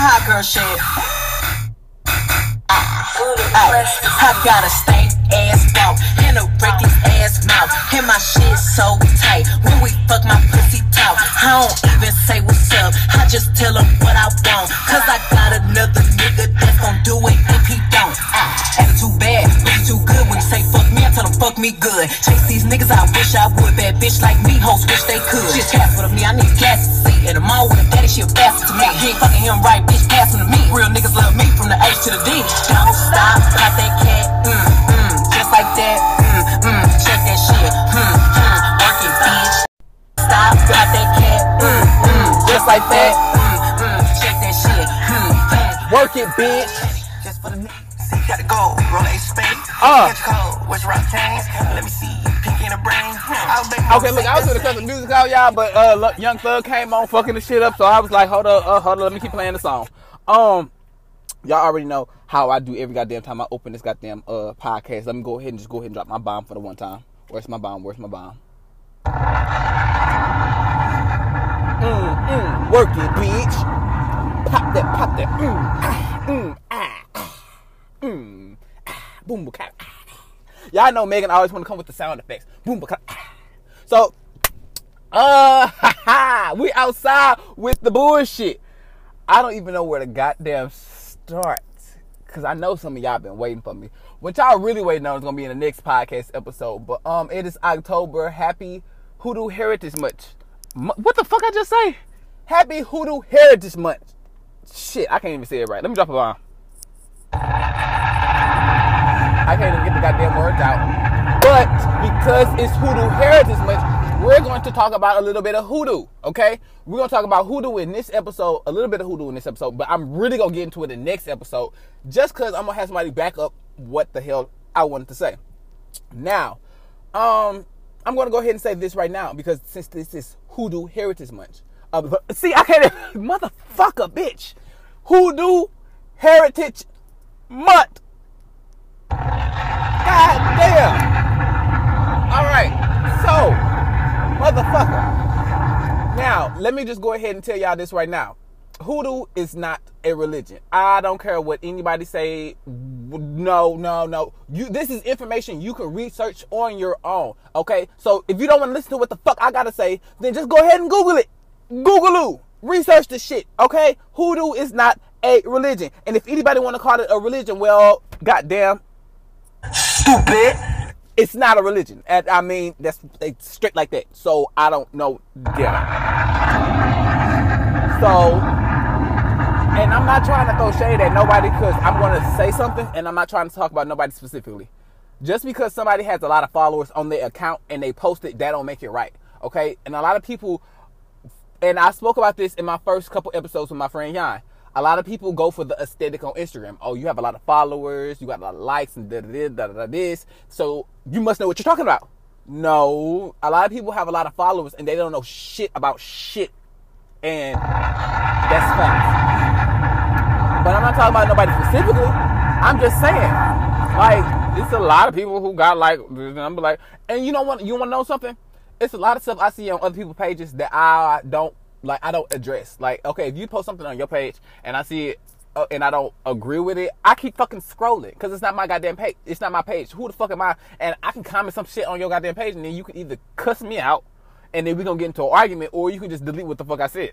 hot girl shit. Ah, Ay, ah, I gotta stank ass walk and a reckless ass mouth. And my shit so tight. When we fuck my pussy talk, I don't even say what's up. I just tell him what I want. Cause I got another nigga that's gon' do it if he don't. Ah, attitude bad, looking too good. When you say fuck me, I tell him fuck me good. Chase these niggas, I wish I would. Bad bitch like me, hoes wish they could. Shit's half of me, I need gas to see. And the mall with a daddy, she a bastard to me. He ain't fucking him right, bitch, pass him to me. Real niggas love me from the H to the D. Don't stop, pop that cat, mm, mm, just like that, mm, mm, check that shit, hmm, hmm, work it, bitch. Stop, pop that cat, mm, mm, just like that, mm, mm, check that shit, hmm, hmm. Work it, bitch. Just for the. See, got to go. Roll a spade. Uh. Catch cold. What's rock chains? Let me see. Pink in the brain. Okay, look, I was gonna cut the music out, y'all, but uh, look, Young Thug came on fucking the shit up, so I was like, hold up, uh, hold up, let me keep playing the song. Um, y'all already know how I do every goddamn time I open this goddamn uh podcast. Let me go ahead and just go ahead and drop my bomb for the one time. Where's my bomb? Where's my bomb? Mm, mm, work it, bitch. Pop that, pop that. Mm, ah, mm, ah, ah, mm, ah, boom, ah. Y'all know Megan always want to come with the sound effects. Boom, boom, ah. So, uh, we outside with the bullshit. I don't even know where to goddamn start. Cause I know some of y'all been waiting for me. What y'all really waiting on is gonna be in the next podcast episode. But um, it is October. Happy Hoodoo Heritage Month. What the fuck I just say? Happy Hoodoo Heritage Month. Shit, I can't even say it right. Let me drop a bomb. I can't even get the goddamn words out. But because it's Hoodoo Heritage Month, we're going to talk about a little bit of hoodoo, okay? We're going to talk about hoodoo in this episode, a little bit of hoodoo in this episode, but I'm really going to get into it in the next episode just because I'm going to have somebody back up what the hell I wanted to say. Now, um, I'm going to go ahead and say this right now because since this is Hoodoo Heritage Month, uh, see, I can't, motherfucker, bitch, Hoodoo Heritage Month. God damn. All right, so, motherfucker. Now, let me just go ahead and tell y'all this right now. Hoodoo is not a religion. I don't care what anybody say. No, no, no. You this is information you can research on your own. Okay? So if you don't want to listen to what the fuck I gotta say, then just go ahead and Google it. Google Research the shit. Okay? Hoodoo is not a religion. And if anybody want to call it a religion, well, goddamn, Stupid. It's not a religion. And I mean, that's it's straight like that. So I don't know. Yeah. So, and I'm not trying to throw shade at nobody because I'm going to say something, and I'm not trying to talk about nobody specifically. Just because somebody has a lot of followers on their account and they post it, that don't make it right. Okay, and a lot of people, and I spoke about this in my first couple episodes with my friend Yan. A lot of people go for the aesthetic on Instagram. Oh, you have a lot of followers, you got a lot of likes, and da da da da this. So you must know what you're talking about. No, a lot of people have a lot of followers and they don't know shit about shit, and that's facts. But I'm not talking about nobody specifically. I'm just saying, like, it's a lot of people who got like, I'm like, and you know what? You want to know something? It's a lot of stuff I see on other people's pages that I don't like. I don't address. Like, okay, if you post something on your page and I see it. Uh, and I don't agree with it, I keep fucking scrolling because it's not my goddamn page. It's not my page. Who the fuck am I? And I can comment some shit on your goddamn page, and then you can either cuss me out, and then we gonna get into an argument, or you can just delete what the fuck I said.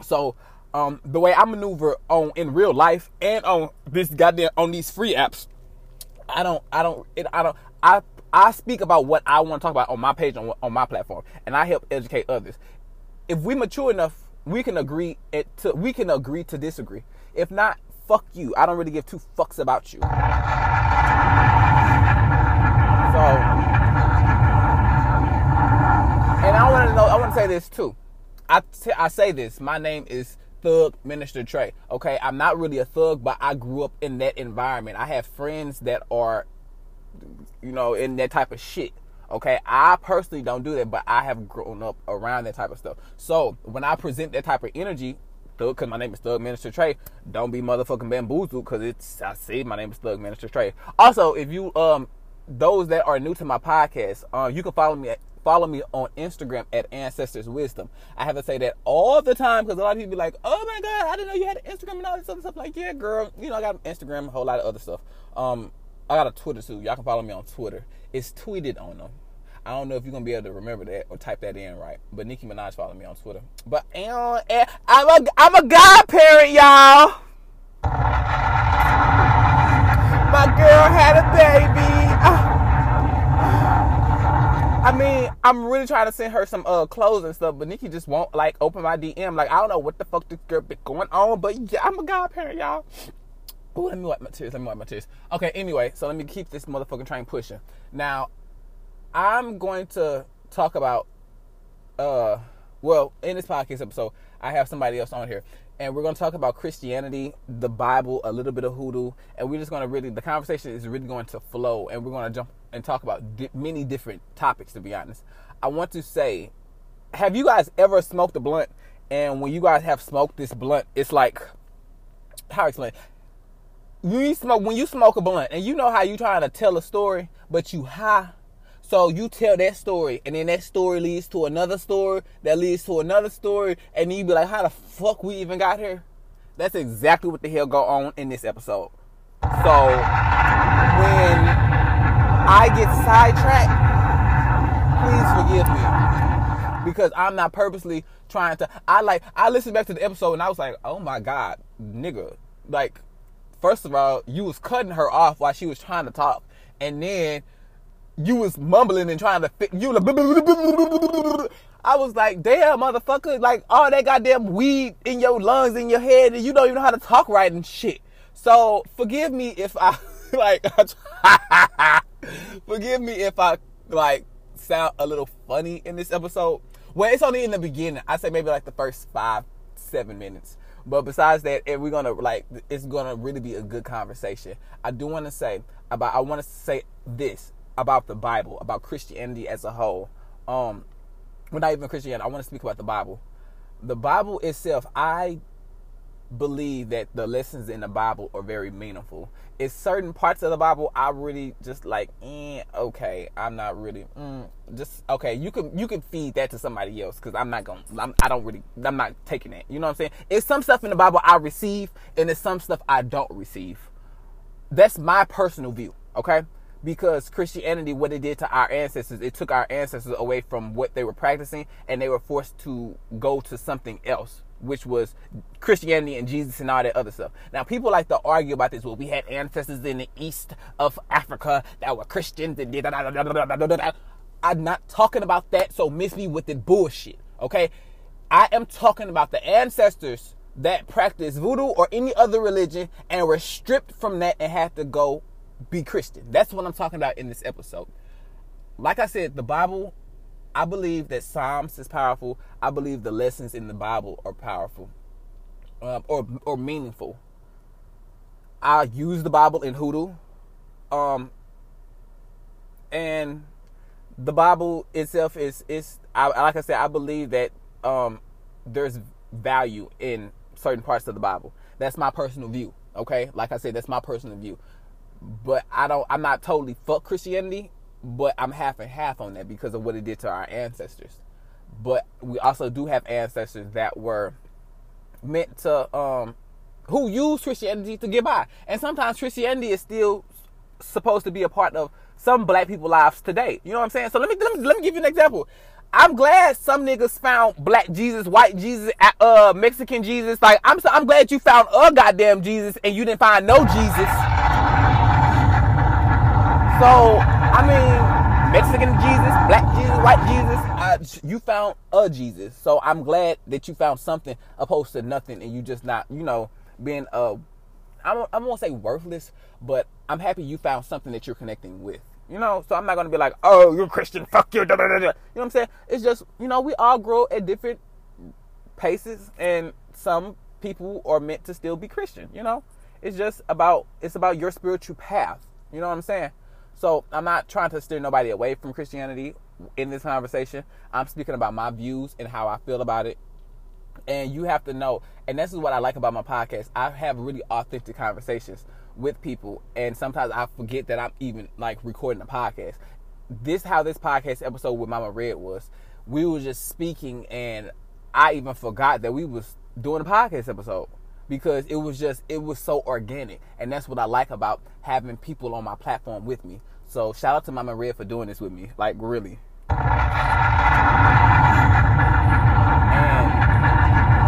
So um, the way I maneuver on in real life and on this goddamn on these free apps, I don't, I don't, it, I don't, I I speak about what I want to talk about on my page on on my platform, and I help educate others. If we mature enough, we can agree to we can agree to disagree. If not, fuck you. I don't really give two fucks about you. So, and I want to know. I want to say this too. I, t- I say this. My name is Thug Minister Trey. Okay, I'm not really a thug, but I grew up in that environment. I have friends that are, you know, in that type of shit. Okay, I personally don't do that, but I have grown up around that type of stuff. So when I present that type of energy, Thug, because my name is Thug Minister Trey, don't be motherfucking bamboozled, because it's I see my name is Thug Minister Trey. Also, if you um those that are new to my podcast, uh, you can follow me at follow me on Instagram at Ancestors Wisdom. I have to say that all the time because a lot of people be like, "Oh my God, I didn't know you had an Instagram." Instagram and all this other stuff. Like, yeah, girl, you know, I got Instagram, a whole lot of other stuff. Um, I got a Twitter too. Y'all can follow me on Twitter. It's tweeted on them. I don't know if you're gonna be able to remember that or type that in right. But Nicki Minaj followed me on Twitter. But uh, I'm a I'm a godparent, y'all. My girl had a baby. I mean, I'm really trying to send her some uh clothes and stuff, but Nicki just won't like open my DM. Like I don't know what the fuck this girl been going on, but yeah, I'm a godparent, y'all. Ooh, let me wipe my tears. Let me wipe my tears. Okay, anyway, so let me keep this motherfucking train pushing. Now, I'm going to talk about uh well, in this podcast episode, I have somebody else on here. And we're going to talk about Christianity, the Bible, a little bit of hoodoo, and we're just going to really the conversation is really going to flow and we're going to jump and talk about di- many different topics to be honest. I want to say have you guys ever smoked a blunt and when you guys have smoked this blunt, it's like how to explain? You smoke when you smoke a blunt and you know how you trying to tell a story, but you high so you tell that story, and then that story leads to another story, that leads to another story, and you be like, how the fuck we even got here? That's exactly what the hell go on in this episode. So when I get sidetracked, please forgive me. Because I'm not purposely trying to I like I listened back to the episode and I was like, oh my god, nigga. Like, first of all, you was cutting her off while she was trying to talk. And then you was mumbling and trying to fit you I was like, damn motherfucker, like all that goddamn weed in your lungs in your head and you don't even know how to talk right and shit. So forgive me if I like forgive me if I like sound a little funny in this episode. Well, it's only in the beginning. I say maybe like the first five, seven minutes. But besides that, if we're gonna like, it's gonna really be a good conversation. I do want to say about. I want to say this about the Bible, about Christianity as a whole. Um, well, not even Christianity. I want to speak about the Bible. The Bible itself, I believe that the lessons in the Bible are very meaningful. It's certain parts of the Bible I really just like. Eh, okay, I'm not really. Mm, just okay. You can you can feed that to somebody else because I'm not gonna. I'm, I don't really. I'm not taking it. You know what I'm saying? It's some stuff in the Bible I receive, and it's some stuff I don't receive. That's my personal view. Okay because Christianity, what it did to our ancestors, it took our ancestors away from what they were practicing and they were forced to go to something else, which was Christianity and Jesus and all that other stuff. Now, people like to argue about this. Well, we had ancestors in the east of Africa that were Christians and did I'm not talking about that, so miss me with the bullshit, okay? I am talking about the ancestors that practiced voodoo or any other religion and were stripped from that and had to go be Christian. That's what I'm talking about in this episode. Like I said, the Bible, I believe that Psalms is powerful. I believe the lessons in the Bible are powerful um, or, or meaningful. I use the Bible in hoodoo. Um, and the Bible itself is, is I, like I said, I believe that um, there's value in certain parts of the Bible. That's my personal view. Okay, like I said, that's my personal view but I don't. I'm not totally fuck Christianity, but I'm half and half on that because of what it did to our ancestors. But we also do have ancestors that were meant to, um, who use Christianity to get by, and sometimes Christianity is still supposed to be a part of some black people lives today. You know what I'm saying? So let me let me, let me give you an example. I'm glad some niggas found black Jesus, white Jesus, uh, Mexican Jesus. Like I'm, so, I'm glad you found a goddamn Jesus and you didn't find no Jesus. So, I mean, Mexican Jesus, black Jesus, white Jesus, uh, you found a Jesus. So I'm glad that you found something opposed to nothing and you just not, you know, being a, I am going to say worthless, but I'm happy you found something that you're connecting with. You know, so I'm not gonna be like, oh, you're Christian, fuck you, da, da, da, You know what I'm saying? It's just, you know, we all grow at different paces, and some people are meant to still be Christian. You know, it's just about it's about your spiritual path. You know what I'm saying? So I'm not trying to steer nobody away from Christianity in this conversation. I'm speaking about my views and how I feel about it. And you have to know, and this is what I like about my podcast. I have really authentic conversations with people, and sometimes I forget that I'm even like recording a podcast. This how this podcast episode with Mama Red was. We were just speaking, and I even forgot that we was doing a podcast episode because it was just it was so organic, and that's what I like about having people on my platform with me. So shout out to Mama Red for doing this with me, like really. And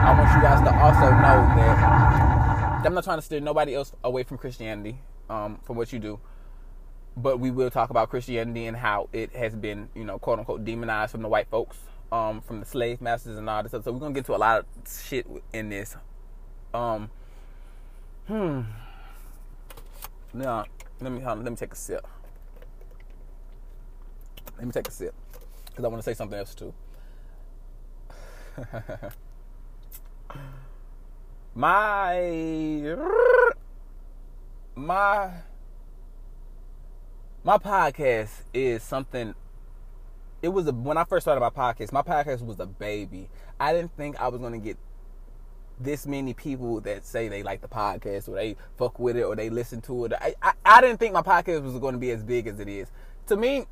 I want you guys to also know that I'm not trying to steer nobody else away from Christianity, um, from what you do. But we will talk about Christianity and how it has been, you know, quote unquote, demonized from the white folks, um, from the slave masters and all this stuff. So we're gonna get to a lot of shit in this. Um, hmm. Now, let me let me take a sip. Let me take a sip because I want to say something else too. my my my podcast is something it was a when I first started my podcast, my podcast was a baby. I didn't think I was gonna get this many people that say they like the podcast or they fuck with it or they listen to it. I, I, I didn't think my podcast was going to be as big as it is. To me,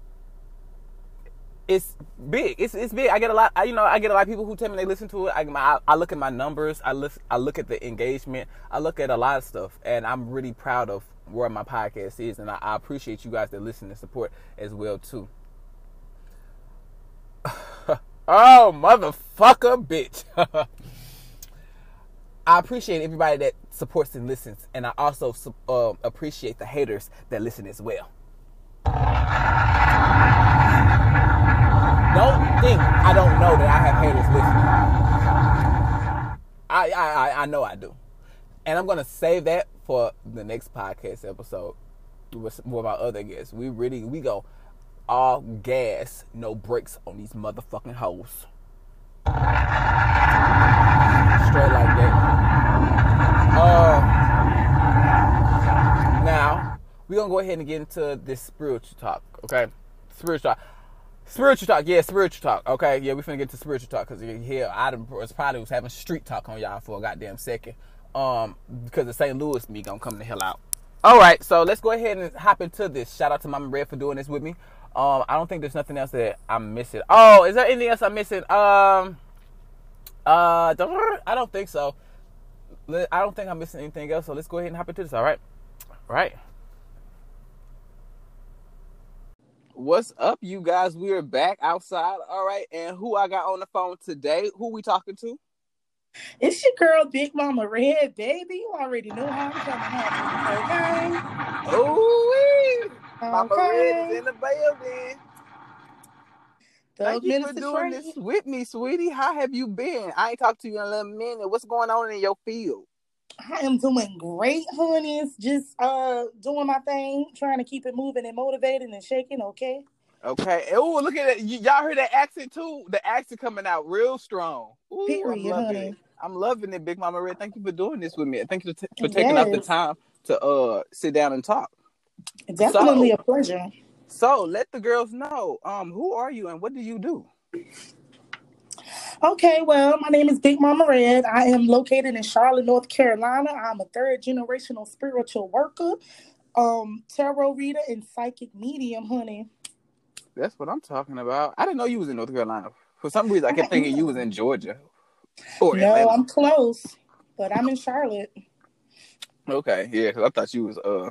it's big. It's it's big. I get a lot. I, you know, I get a lot of people who tell me they listen to it. I, I, I look at my numbers. I look I look at the engagement. I look at a lot of stuff, and I'm really proud of where my podcast is, and I, I appreciate you guys that listen and support as well too. oh motherfucker, bitch. I appreciate everybody that supports and listens, and I also uh, appreciate the haters that listen as well. Don't think I don't know that I have haters listening. I I I know I do, and I'm gonna save that for the next podcast episode with of our other guests. We really we go all gas, no brakes on these motherfucking hoes. Straight like that. Uh, now we're gonna go ahead and get into this spiritual talk, okay? Spiritual talk. Spiritual talk, yeah, spiritual talk. Okay, yeah, we finna get to spiritual talk because here I was probably was having street talk on y'all for a goddamn second. Um, because the St. Louis me gonna come the hell out. All right, so let's go ahead and hop into this. Shout out to Mama Red for doing this with me. Um, I don't think there's nothing else that I'm missing. Oh, is there anything else I'm missing? Um, uh, don't, I don't think so. I don't think I'm missing anything else. So let's go ahead and hop into this. All right, all right. What's up, you guys? We are back outside. All right, and who I got on the phone today? Who we talking to? It's your girl, Big Mama Red, baby. You already know how I'm coming at you, okay? Ooh, okay. Mama Red is in the building. Thank you for doing this with me, sweetie. How have you been? I ain't talked to you in a little minute. What's going on in your field? I am doing great, honeys. Just uh doing my thing, trying to keep it moving and motivated and shaking, okay? Okay. Oh, look at it. Y- y'all heard that accent too? The accent coming out real strong. Ooh, Period, I'm loving honey. it. I'm loving it, Big Mama Red. Thank you for doing this with me. Thank you for, t- for taking yes. out the time to uh sit down and talk. Definitely so, a pleasure. So let the girls know. Um, who are you and what do you do? Okay, well, my name is Big Mama Red. I am located in Charlotte, North Carolina. I'm a third generational spiritual worker, um, tarot reader, and psychic medium, honey. That's what I'm talking about. I didn't know you was in North Carolina. For some reason, I kept thinking you was in Georgia. Or no, Atlanta. I'm close, but I'm in Charlotte. Okay, yeah, because I thought you was uh,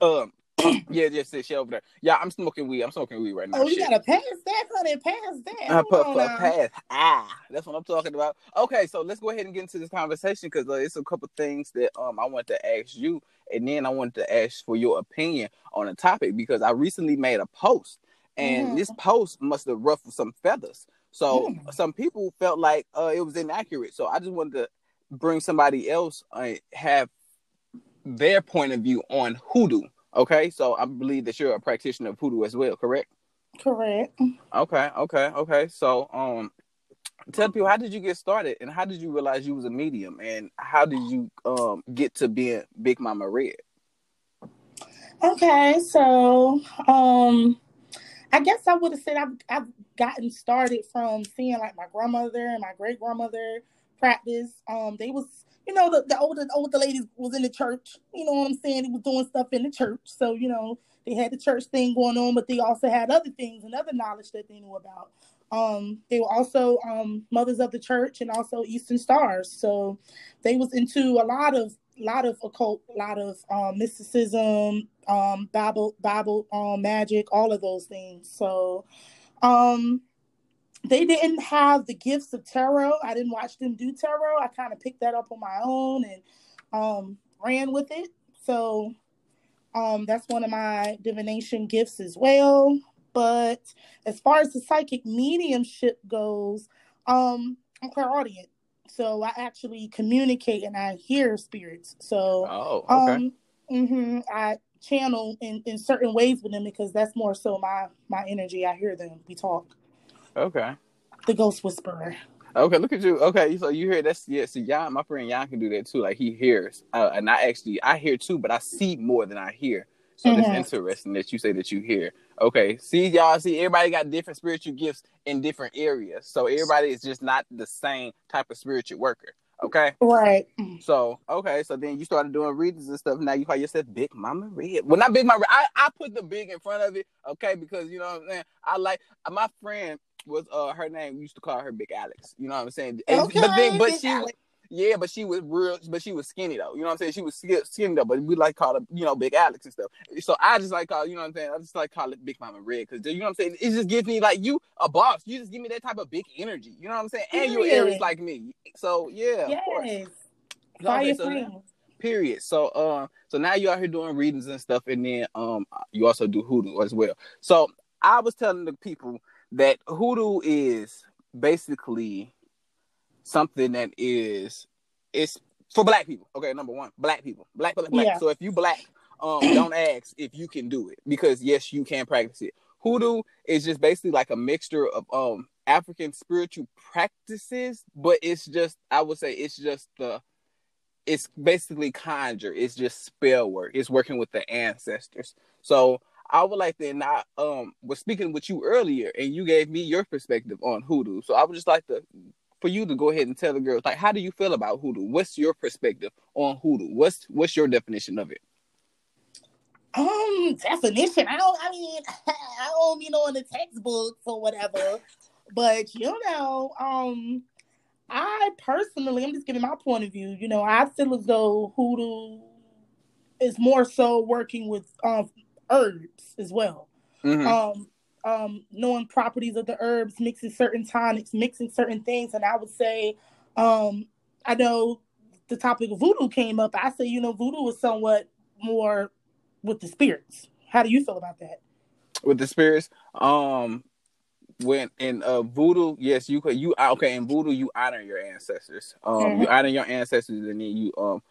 um, yeah, just sit over there. Yeah, I'm smoking weed. I'm smoking weed right now. Oh, you shit. gotta pass that, honey. Pass that. Uh, put, put, pass. Ah, that's what I'm talking about. Okay, so let's go ahead and get into this conversation because uh, it's a couple things that um I want to ask you, and then I wanted to ask for your opinion on a topic because I recently made a post, and mm. this post must have ruffled some feathers. So mm. some people felt like uh, it was inaccurate. So I just wanted to bring somebody else uh, have their point of view on hoodoo Okay, so I believe that you're a practitioner of hoodoo as well, correct? Correct. Okay, okay, okay. So, um, tell people how did you get started, and how did you realize you was a medium, and how did you um get to being Big Mama Red? Okay, so um, I guess I would have said I've I've gotten started from seeing like my grandmother and my great grandmother practice. Um, they was you know, the, the older older ladies was in the church. You know what I'm saying? He was doing stuff in the church. So, you know, they had the church thing going on, but they also had other things and other knowledge that they knew about. Um, they were also um, mothers of the church and also Eastern Stars. So they was into a lot of lot of occult, a lot of um, mysticism, um, Bible, Bible, um, magic, all of those things. So um, they didn't have the gifts of tarot. I didn't watch them do tarot. I kind of picked that up on my own and um, ran with it. So um, that's one of my divination gifts as well. But as far as the psychic mediumship goes, um, I'm clairaudient. So I actually communicate and I hear spirits. So Oh, okay. um, hmm I channel in, in certain ways with them because that's more so my my energy. I hear them. We talk. Okay. The ghost whisperer. Okay, look at you. Okay, so you hear that's yeah. See, Jan, my friend Jan can do that too. Like he hears, uh, and I actually I hear too, but I see more than I hear. So Mhm. it's interesting that you say that you hear. Okay, see y'all. See, everybody got different spiritual gifts in different areas. So everybody is just not the same type of spiritual worker. Okay, Right. so okay, so then you started doing readings and stuff. Now you call yourself Big Mama Red. Well, not Big Mama Red. I, I put the big in front of it. Okay, because you know what I'm saying. I like my friend was uh her name. We used to call her Big Alex. You know what I'm saying. And- Okay. but then, but Big she Alex. yeah, but she was real, but she was skinny though. You know what I'm saying? She was ski- skinny though, but we like call her, you know, Big Alex and stuff. So I just like call, you know what I'm saying? I just like call it Big Mama Red because you know what I'm saying. It just gives me like you a boss. You just give me that type of big energy. You know what I'm saying? And you're Aries like me, so yeah, of course. Yes. So, okay, Fire so period. So uh, so now you out here doing readings and stuff, and then um, you also do hoodoo as well. So I was telling the people that hoodoo is basically something that is it's for black people. Okay, number one, black people, black, black, black. Yeah. So if you black, um, don't ask if you can do it because yes, you can practice it. Hoodoo is just basically like a mixture of um African spiritual practices, but it's just I would say it's just the it's basically conjure. It's just spell work. It's working with the ancestors. So I would like to not um was speaking with you earlier and you gave me your perspective on hoodoo. So I would just like to for you to go ahead and tell the girls like how do you feel about hoodoo? What's your perspective on hoodoo? What's what's your definition of it? Um, definition. I don't. I mean, I don't be knowing the textbooks or whatever, but you know, um, I personally, I'm just giving my point of view. You know, I feel as though hoodoo is more so working with um herbs as well. Mhm. Um, um, knowing properties of the herbs, mixing certain tonics, mixing certain things, and I would say, um, I know the topic of voodoo came up. I say, you know, voodoo is somewhat more with the spirits. How do you feel about that? with the spirits. Um, when in uh voodoo, yes, you could you okay in voodoo you honor your ancestors. Um, you honor your ancestors, and then you um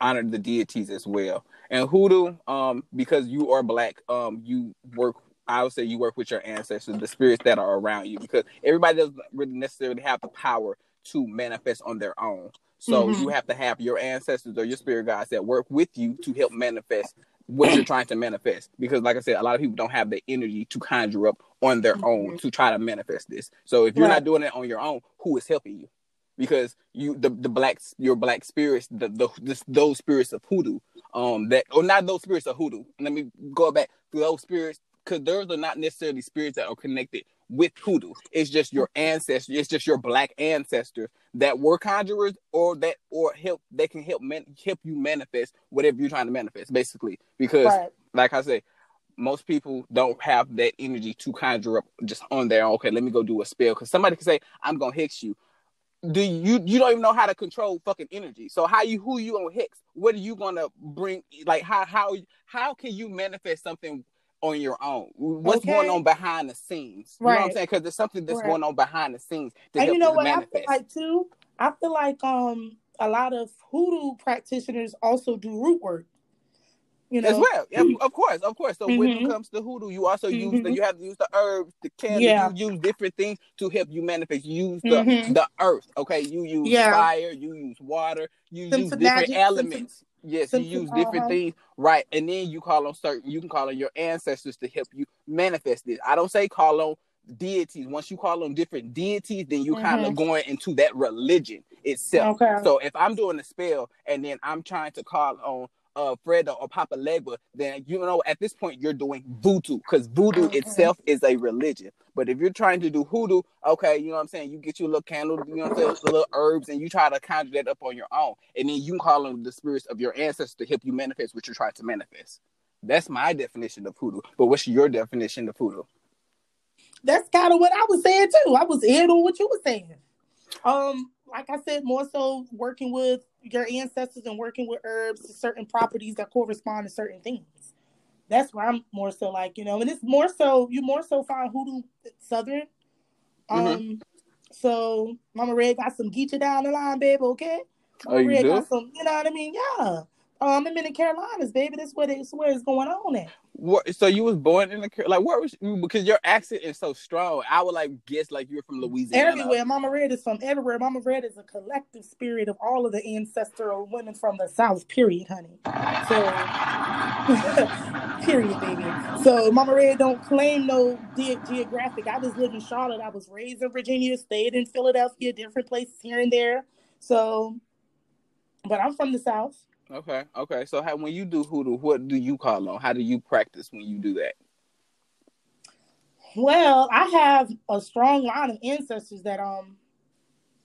honor the deities as well. And hoodoo, um, because you are black, um, you work. I would say you work with your ancestors, the spirits that are around you, because everybody doesn't really necessarily have the power to manifest on their own. So Mhm. you have to have your ancestors or your spirit guides that work with you to help manifest what you're trying to manifest. Because, like I said, a lot of people don't have the energy to conjure up on their own to try to manifest this. So if you're Right. not doing it on your own, who is helping you? Because you, the the black, your black spirits, the, the this, those spirits of hoodoo, um, that or not those spirits of hoodoo. Let me go back to those spirits because those are not necessarily spirits that are connected with hoodoo. It's just your ancestors. It's just your black ancestors that were conjurers or that or help they can help man, help you manifest whatever you're trying to manifest basically because Right. like i say most people don't have that energy to conjure up just on their own okay let me go do a spell because somebody can say i'm gonna hex you do you you don't even know how to control fucking energy so how you who you on hex? what are you gonna bring like how how how can you manifest something on your own what's Okay. going on behind the scenes you know what i'm saying because there's something that's Right. going on behind the scenes to And you know what I feel like too? I feel like um a lot of hoodoo practitioners also do root work. You know, as well. Yeah, of course, of course. So when it Mhm. comes to hoodoo, you also use the Mhm. you have to use the herbs, the candles, Yeah. you use different things to help you manifest. You use the Mhm. the earth, okay? You use Yeah. fire, you use water, you Some use different magic, some- elements. yes, you use different uh-huh. things, right? And then you call on certain you can call on your ancestors to help you manifest this. I don't say call on deities. Once you call on different deities, then you kind of going into that religion itself. Okay. So if I'm doing a spell and then I'm trying to call on uh Fred or Papa Legba, then you know at this point you're doing voodoo because voodoo Mhm. itself is a religion. But if you're trying to do hoodoo, okay, you know what I'm saying, you get your little candle, you know what I'm saying, little herbs, and you try to conjure that up on your own, and then you call on the spirits of your ancestors to help you manifest what you're trying to manifest. That's my definition of hoodoo. But what's your definition of hoodoo? That's kind of what I was saying too. I was in on what you were saying. Um, like I said, more so working with your ancestors and working with herbs to certain properties that correspond to certain things. That's where I'm more so like, you know, and it's more so you more so find hoodoo southern. Um Mhm. so Mama Red got some Geechee down the line, baby, okay? Oh, you Red do? got some, you know what I mean? Yeah. Um, I'm in the Carolinas, baby. That's where it's where it's going on at. What? So you was born in the like where was you? Because your accent is so strong. I would like guess like you're from Louisiana. Everywhere. Mama Red is from everywhere. Mama Red is a collective spirit of all of the ancestral women from the South, period, honey. So, period, baby. So, Mama Red don't claim no ge- geographic. I just live in Charlotte. I was raised in Virginia, stayed in Philadelphia, different places here and there. So, but I'm from the South. Okay, okay. So how when you do hoodoo, what do you call on? How do you practice when you do that? Well, I have a strong line of ancestors that um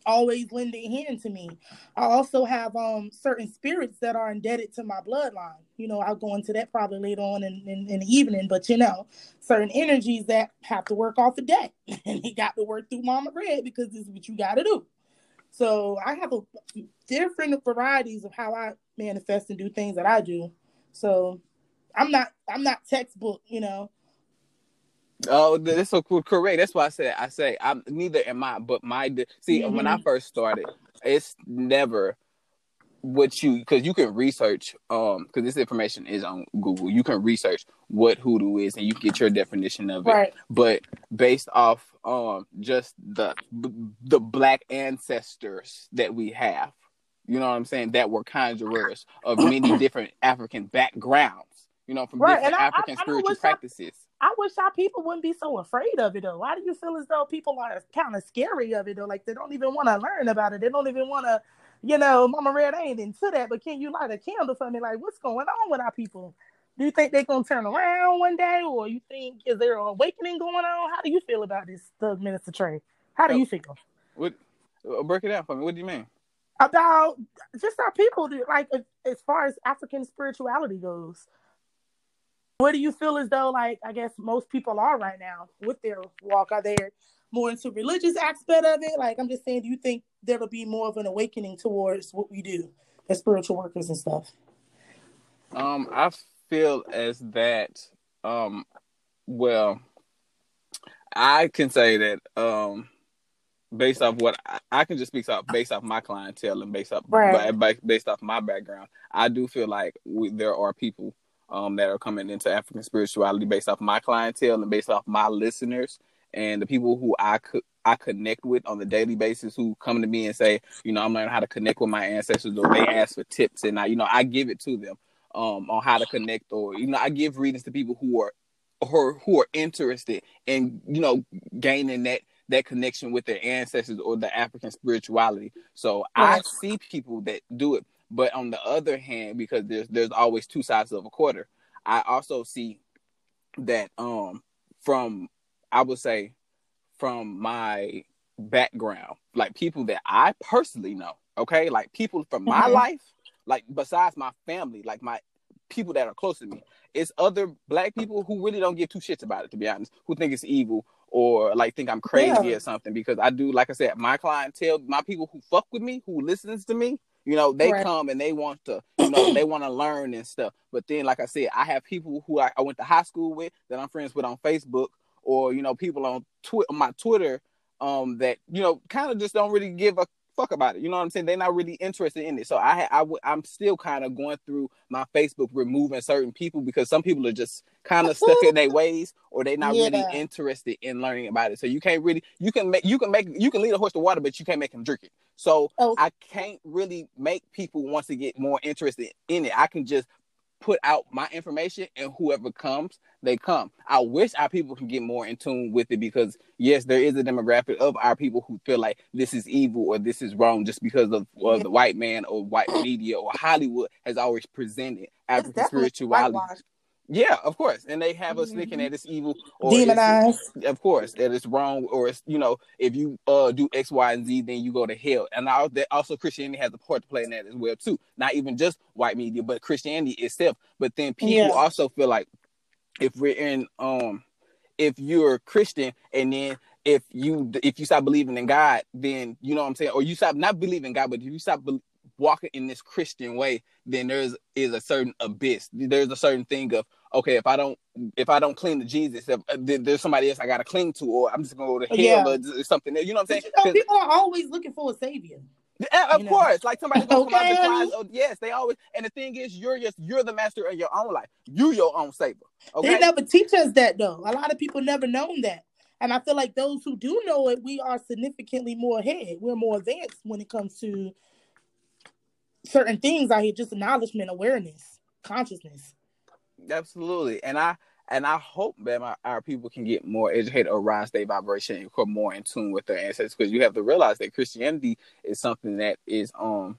always lend a hand to me. I also have um certain spirits that are indebted to my bloodline. You know, I'll go into that probably later on in, in, in the evening, but you know, certain energies that have to work off the deck and they got to work through Mama Red because this is what you gotta do. So I have a different varieties of how I manifest and do things that I do. So I'm not I'm not textbook, you know. Oh, that's so cool. Correct. That's why I said I say I'm neither am I, but my see when I Mhm. first started, it's never what you because you can research um because this information is on Google. You can research what hoodoo is and you get your definition of it. Right. But based off um just the the black ancestors that we have, you know what I'm saying, that were conjurers of many different African backgrounds. You know, from Right, different I- I- African I know spiritual practices. I wish our people wouldn't be so afraid of it though. Why do you feel as though people are kind of scary of it though? Like they don't even want to learn about it. They don't even want to, you know, Mama Red ain't into that. But can you light a candle for me? Like, what's going on with our people? Do you think they're gonna turn around one day, or you think is there an awakening going on? How do you feel about this, the Minister Trey? How do you feel What? uh, Break it down for me. What do you mean? about just our people? Like as- as far as African spirituality goes, what do you feel as though like I guess most people are right now with their walk? Are they more into religious aspect of it? Like I'm just saying, do you think there'll be more of an awakening towards what we do as spiritual workers and stuff? Um, I feel as that. Um, well, I can say that. Um, based off what I, I can just speak off based off my clientele and based off Right. ba- ba- based off my background, I do feel like we, there are people um that are coming into African spirituality based off my clientele and based off my listeners and the people who I could I connect with on a daily basis who come to me and say, you know, I'm learning how to connect with my ancestors or they ask for tips and I, you know, I give it to them um on how to connect or you know, I give readings to people who are or who are interested in, you know, gaining that that connection with their ancestors or the African spirituality. So I see people that do it. But on the other hand, because there's there's always two sides of a quarter, I also see that um from I would say from my background, like people that I personally know, okay, like people from my Mhm. life, like besides my family, like my people that are close to me, it's other black people who really don't give two shits about it, to be honest, who think it's evil or like think I'm crazy Yeah. or something. Because I do, like I said, my clientele, my people who fuck with me, who listens to me, you know, they Right. come and they want to, you know, they want to learn and stuff. But then, like I said, I have people who I, I went to high school with that I'm friends with on Facebook, or you know, people on twi- my Twitter, um, that you know, kind of just don't really give a fuck about it. You know what I'm saying? They're not really interested in it. So I, I, w- I'm still kind of going through my Facebook, removing certain people because some people are just kind of stuck in their ways, or they're not really interested in learning about it. So you can't really, you can make, you can make, you can lead a horse to water, but you can't make him drink it. So Oh, I can't really make people want to get more interested in it. I can just put out my information, and whoever comes, they come. I wish our people can get more in tune with it because yes, there is a demographic of our people who feel like this is evil or this is wrong just because of uh, the white man or white media or Hollywood has always presented African spirituality. Yeah, of course, and they have us thinking Mhm. that it's evil or Demonized. of course that it's wrong or it's you know if you uh do x y and z then you go to hell and I, that also christianity has a part to play in that as well too not even just white media but christianity itself but then people Yeah. also feel like if we're in um if you're christian and then if you if you stop believing in god then you know what i'm saying or you stop not believing god but if you stop be- walking in this christian way then there's is a certain abyss there's a certain thing of okay if i don't if i don't cling to jesus if, uh, there's somebody else i gotta cling to or i'm just gonna go to hell Yeah. or d- something you know what i'm saying you know, people are always looking for a savior. yeah, of You know. course, like somebody gonna come out Okay. Oh, yes, they always. And the thing is, you're just you're the master of your own life. You your own savior. Okay. They never teach us that though. A lot of people never known that. And I feel like those who do know it, we are significantly more ahead. We're more advanced when it comes to certain things out here, just acknowledgement, awareness, consciousness. Absolutely, and I and I hope that my, our people can get more educated around state vibration and become more in tune with their ancestors. Because you have to realize that Christianity is something that is um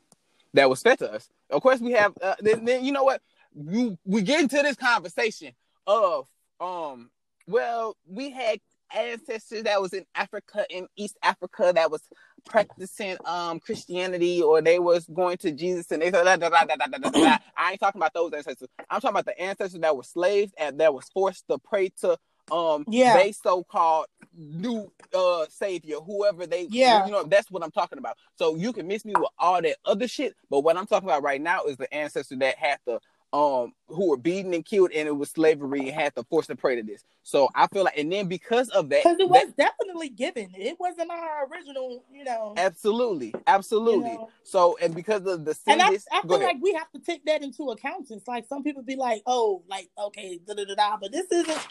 that was fed to us. Of course, we have. Uh, then, then you know what? You we get into this conversation of um. Well, we had ancestors that was in Africa in East Africa that was practicing um Christianity or they was going to Jesus and they said da, da, da, da, da, da, da. I ain't talking about those ancestors. I'm talking about the ancestors that were slaves and that was forced to pray to um Yeah. they so-called new uh savior whoever they Yeah. you know that's what I'm talking about. So you can miss me with all that other shit, but what I'm talking about right now is the ancestor that had to um who were beaten and killed and it was slavery and had to force to pray to this. So I feel like and then because of that, Because it that- was definitely given. It wasn't our original, you know. Absolutely, absolutely. You know. So, and because of the And I, I feel ahead. like we have to take that into account. It's like some people be like, oh, like, okay, da da da da, but this isn't,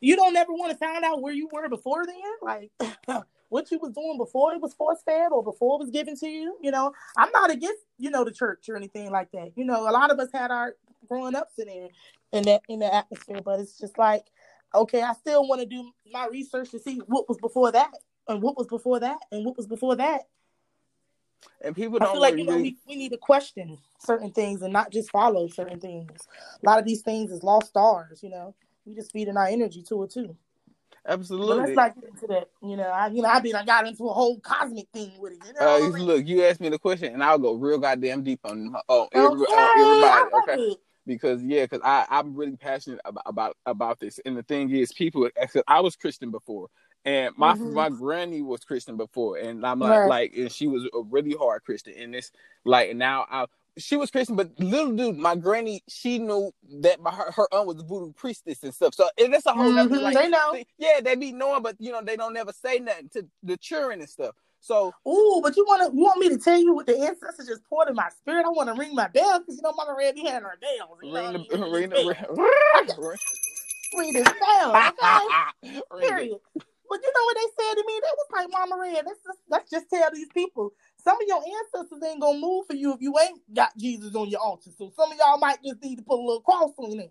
you don't ever want to find out where you were before then. Like, what you was doing before it was force fed or before it was given to you. You know, I'm not against, you know, the church or anything like that. You know, a lot of us had our growing ups in there in that in the atmosphere, but it's just like, okay, I still want to do my research to see what was before that and what was before that and what was before that. and people don't feel like really, you know we, we need to question certain things and not just follow certain things. A lot of these things is lost stars, you know. We just feeding our energy to it too. But absolutely. let's not get into that. You know, I you know I been I got into a whole cosmic thing with it. You know, Uh, look, you asked me the question, and I'll go real goddamn deep on on, okay, every, on I everybody. Okay, it. because yeah, because I I'm really passionate about about about this, and the thing is, people. Cause I was Christian before, and my Mhm. my granny was Christian before, and I'm like Right. like, and she was a really hard Christian, and this like now I. She was Christian, but little dude, my granny, she knew that my her, her aunt was a voodoo priestess and stuff. So and that's a whole other Mhm, like they know. thing. Yeah, they be knowing, but you know they don't never say nothing to the children and stuff. So Ooh, but you want to you want me to tell you what the ancestors just poured in my spirit? I want to ring my bell because you know Mama Red be having her bells. You ring the ring the ring this bell. Okay. Period. But you know what they said to me? They was like, Mama Red, let's just, let's just tell these people. Some of your ancestors ain't gonna move for you if you ain't got Jesus on your altar. So some of y'all might just need to put a little cross on there.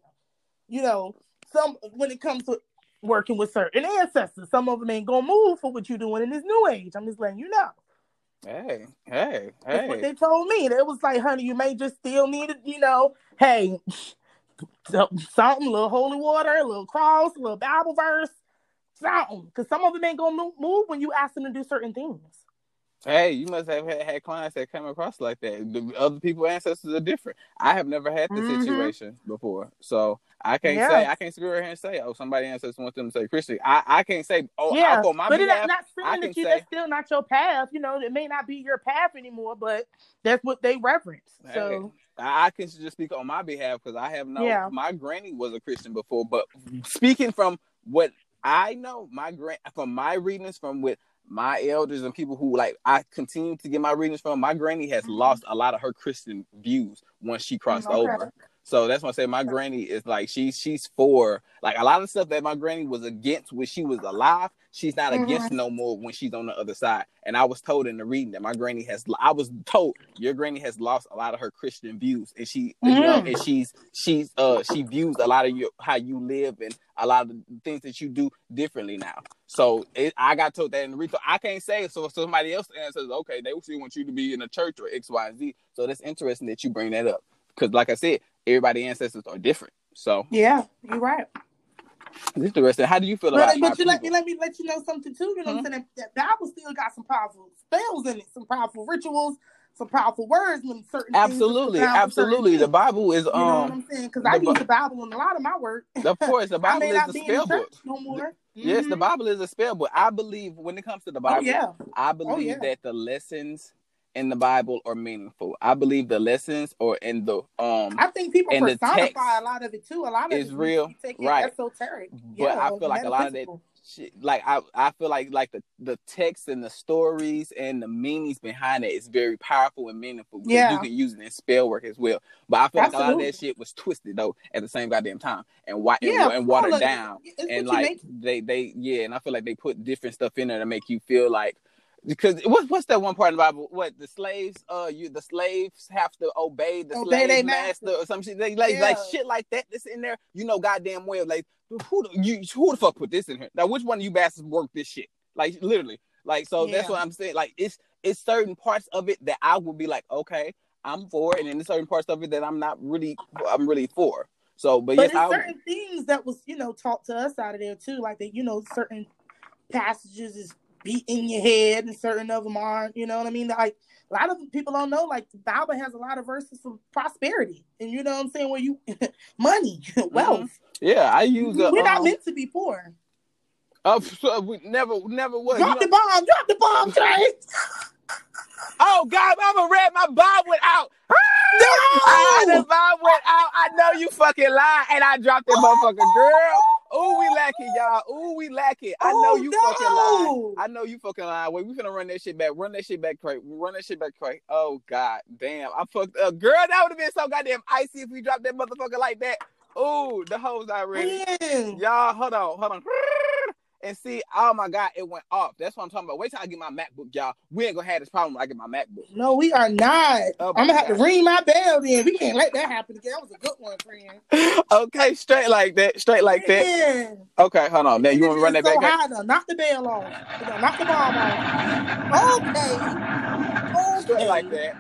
You know, some when it comes to working with certain ancestors, some of them ain't gonna move for what you're doing in this new age. I'm just letting you know. Hey, hey, hey. That's what hey. they told me. It was like, honey, you may just still need it, you know, hey, something, a little holy water, a little cross, a little Bible verse, something. Because some of them ain't going to move when you ask them to do certain things. Hey, you must have had, had clients that come across like that. The other people ancestors are different. I have never had this Mhm. situation before, so I can't Yeah. say I can't sit here and say, oh, somebody ancestors want them to say Christian. I, I can't say, oh, yeah, I'll my but it's not saying that you say- that's still not your path. You know, it may not be your path anymore, but that's what they reverence. So I I can just speak on my behalf because I have no. Yeah. My granny was a Christian before, but speaking from what I know, my grand from my readings from with my elders and people who like I continue to get my readings from, my granny has Mhm. lost a lot of her Christian views once she crossed Okay. over. So that's why I say my granny is like she's she's for like a lot of stuff that my granny was against when she was alive. She's not against Mhm. no more when she's on the other side. And I was told in the reading that my granny has. I was told your granny has lost a lot of her Christian views, and she you know Mm. and she's she's uh she views a lot of your how you live and a lot of the things that you do differently now. So it, I got told that in the reading. So I can't say it. So if somebody else answers, okay, they still want you to be in a church or X, Y, and Z. So that's interesting that you bring that up because, like I said, everybody's ancestors are different. So Yeah, you're right. it's interesting. How do you feel But, about? but our you let me let me let you know something too. You know what I'm saying? That Bible still got some powerful spells in it, some powerful rituals, some powerful words when certain Absolutely, put absolutely. certain The. Bible is You know what um. I'm saying? Because I Bi- use the Bible in a lot of my work. Of course, the I Bible may is not a be spell book. no more. Yes, the Mhm. Bible is a spell book. I believe when it comes to the Oh Bible, yeah. I believe yeah. that the lessons in the Bible are meaningful. I believe the lessons or in the um. I think people And personify a lot of it too. A lot of is it real, right. esoteric. But yeah, I feel like a lot of that shit, like I, I feel like like the the text and the stories and the meanings behind it is very powerful and meaningful. Yeah. you can use it in spell work as well. But I feel like a lot of that shit was twisted though at the same goddamn time and why and, Yeah, and all watered down. It's and like they they yeah, and I feel like they put different stuff in there to make you feel like because what what's that one part in the Bible? What the slaves uh you the slaves have to obey the Obey slave master. master. or some shit they, like like shit like that that's in there. You know goddamn well like who the, you who the fuck put this in here? Now which one of you bastards worked this shit? Like literally. Like so that's what I'm saying. Like it's it's certain parts of it that I would be like okay I'm for, and then there's certain parts of it that I'm not really I'm really for. So but, But yes I certain things that was, you know, taught to us out of there too. Like that, you know, certain passages is beat in your head, and certain of them aren't. You know what I mean? Like a lot of people don't know. Like the Bible has a lot of verses for prosperity, and you know what I'm saying? Where you money, wealth. yeah I use a We're not um, meant to be poor. uh, so we never never was. Drop You know- the bomb. Drop the bomb, Trey. Oh God, I'm gonna read my bomb went out. No! Ah, the bomb went out. I know you fucking lying, and I dropped that motherfucker, girl. Ooh, we lacking, y'all. Ooh, we lacking. I know Oh, you no. fucking lying. I know you fucking lying. Wait, we finna run that shit back. Run that shit back, Craig. Run that shit back, Craig. Oh God, damn. I fucked up, girl. That would have been so goddamn icy if we dropped that motherfucker like that. Ooh, the hoes not ready. Y'all, hold on, hold on. And see, oh my God, it went off. That's what I'm talking about. Wait till I get my MacBook, y'all. We ain't gonna have this problem when I get my MacBook. No, we are not. Oh, I'm gonna have to ring my bell then. We can't let that happen again. That was a good one, friend. okay, straight like that, straight like that. Okay, hold on. Now you want to run that so back? high, though. Knock the bell off. Knock the bomb off. Okay. Straight Okay. like that.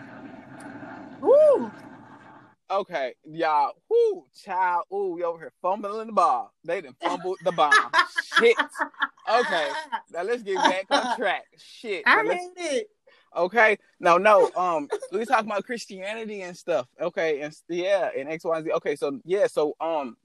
Woo. Okay, y'all. Whoo, child. Ooh, we over here fumbling the ball. They done fumbled the bomb. Shit. Okay. Now let's get back on track. Shit. I hate it. Okay. No, no. Um, we talking about Christianity and stuff. Okay, and yeah, and X, Y, and Z. Okay, so yeah, so um,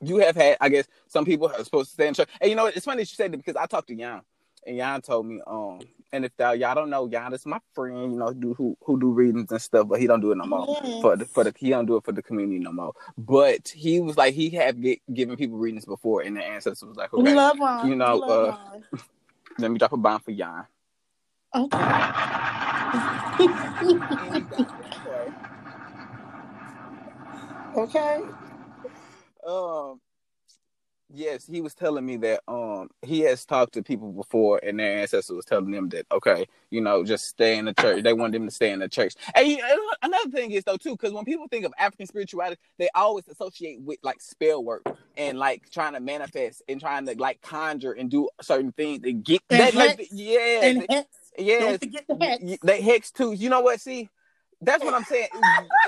you have had, I guess, some people are supposed to stay in church. And you know, what? it's funny that you said that because I talked to Jan, and Jan told me, um, and if y'all, y'all don't know, Jan is my friend. You know, do who who do readings and stuff, but he don't do it no more Yes. for the for the he don't do it for the community no more. But he was like he had get, given people readings before, and the ancestors was like, We okay, love Ron. You know, we love uh, let me drop a bomb for Jan. Ron. Okay. okay. um yes he was telling me that um he has talked to people before and their ancestors was telling them that okay you know just stay in the church they want them to stay in the church and you- another thing is though too because when people think of african spirituality they always associate with like spell work and like trying to manifest and trying to like conjure and do certain things to get And that like yeah And hex. yes Don't forget the hex. They hex too. You know what? See, that's what I'm saying.